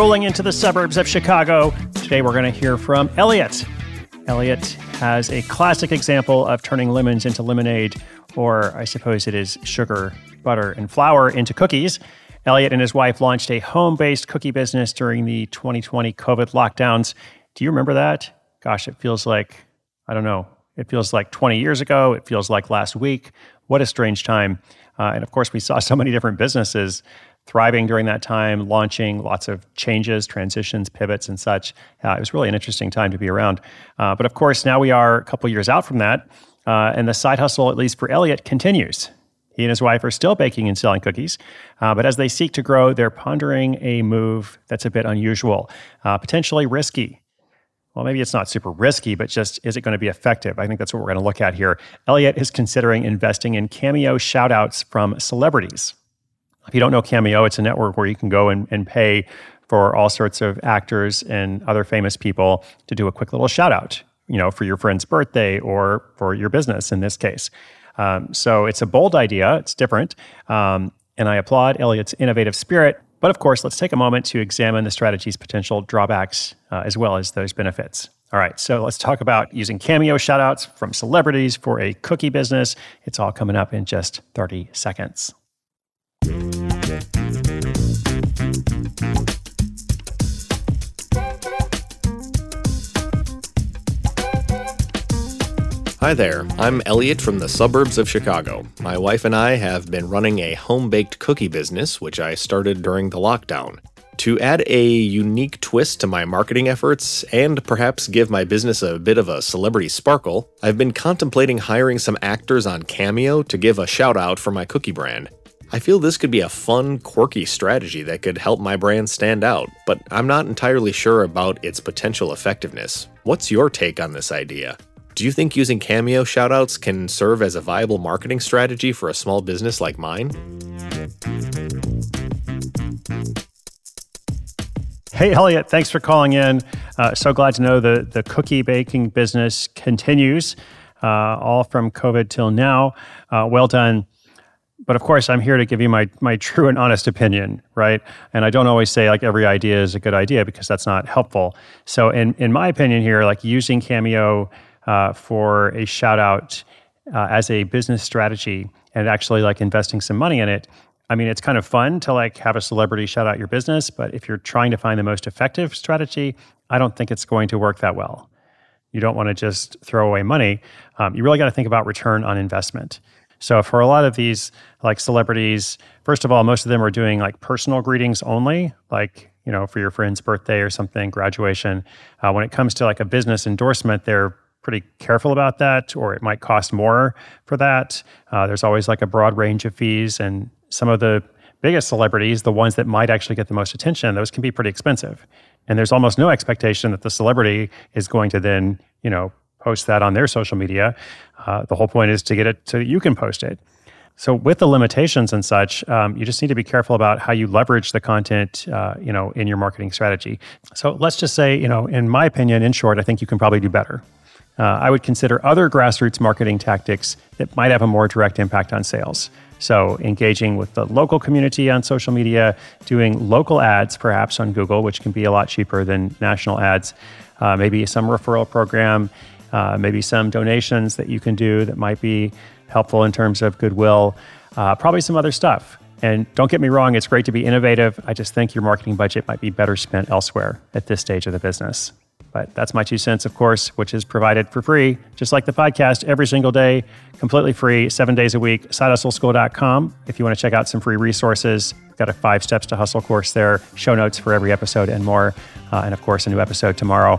rolling into the suburbs of Chicago. Today we're going to hear from Elliot. Elliot has a classic example of turning lemons into lemonade, or I suppose it is sugar, butter, and flour into cookies. Elliot and his wife launched a home based cookie business during the 2020 COVID lockdowns. Do you remember that? Gosh, it feels like, I don't know, it feels like 20 years ago. It feels like last week. What a strange time. Uh, and of course, we saw so many different businesses thriving during that time, launching lots of changes, transitions, pivots, and such. Uh, it was really an interesting time to be around. Uh, but of course, now we are a couple years out from that, uh, and the side hustle, at least for Elliot, continues. He and his wife are still baking and selling cookies, uh, but as they seek to grow, they're pondering a move that's a bit unusual, uh, potentially risky. Well, maybe it's not super risky, but just is it going to be effective? I think that's what we're going to look at here. Elliot is considering investing in cameo shoutouts from celebrities. If you don't know Cameo, it's a network where you can go and, and pay for all sorts of actors and other famous people to do a quick little shout out, you know, for your friend's birthday or for your business in this case. Um, so it's a bold idea, it's different. Um, and I applaud Elliot's innovative spirit. But of course, let's take a moment to examine the strategy's potential drawbacks uh, as well as those benefits. All right, so let's talk about using cameo shoutouts from celebrities for a cookie business. It's all coming up in just 30 seconds. Hi there, I'm Elliot from the suburbs of Chicago. My wife and I have been running a home baked cookie business, which I started during the lockdown. To add a unique twist to my marketing efforts and perhaps give my business a bit of a celebrity sparkle, I've been contemplating hiring some actors on Cameo to give a shout out for my cookie brand. I feel this could be a fun, quirky strategy that could help my brand stand out, but I'm not entirely sure about its potential effectiveness. What's your take on this idea? Do you think using Cameo shoutouts can serve as a viable marketing strategy for a small business like mine? Hey, Elliot, thanks for calling in. Uh, so glad to know the, the cookie baking business continues, uh, all from COVID till now. Uh, well done. But of course, I'm here to give you my, my true and honest opinion, right? And I don't always say like every idea is a good idea because that's not helpful. So, in, in my opinion, here, like using Cameo uh, for a shout out uh, as a business strategy and actually like investing some money in it. I mean, it's kind of fun to like have a celebrity shout out your business, but if you're trying to find the most effective strategy, I don't think it's going to work that well. You don't want to just throw away money. Um, you really got to think about return on investment. So for a lot of these like celebrities, first of all, most of them are doing like personal greetings only, like you know for your friend's birthday or something, graduation. Uh, when it comes to like a business endorsement, they're pretty careful about that, or it might cost more for that. Uh, there's always like a broad range of fees, and some of the biggest celebrities, the ones that might actually get the most attention, those can be pretty expensive. And there's almost no expectation that the celebrity is going to then, you know, post that on their social media. Uh, the whole point is to get it so that you can post it. So with the limitations and such, um, you just need to be careful about how you leverage the content, uh, you know, in your marketing strategy. So let's just say, you know, in my opinion, in short, I think you can probably do better uh, I would consider other grassroots marketing tactics that might have a more direct impact on sales. So, engaging with the local community on social media, doing local ads perhaps on Google, which can be a lot cheaper than national ads, uh, maybe some referral program, uh, maybe some donations that you can do that might be helpful in terms of goodwill, uh, probably some other stuff. And don't get me wrong, it's great to be innovative. I just think your marketing budget might be better spent elsewhere at this stage of the business. But that's my two cents, of course, which is provided for free, just like the podcast, every single day, completely free, seven days a week. SideHustleSchool.com. If you want to check out some free resources, got a five steps to hustle course there, show notes for every episode and more. Uh, and of course, a new episode tomorrow.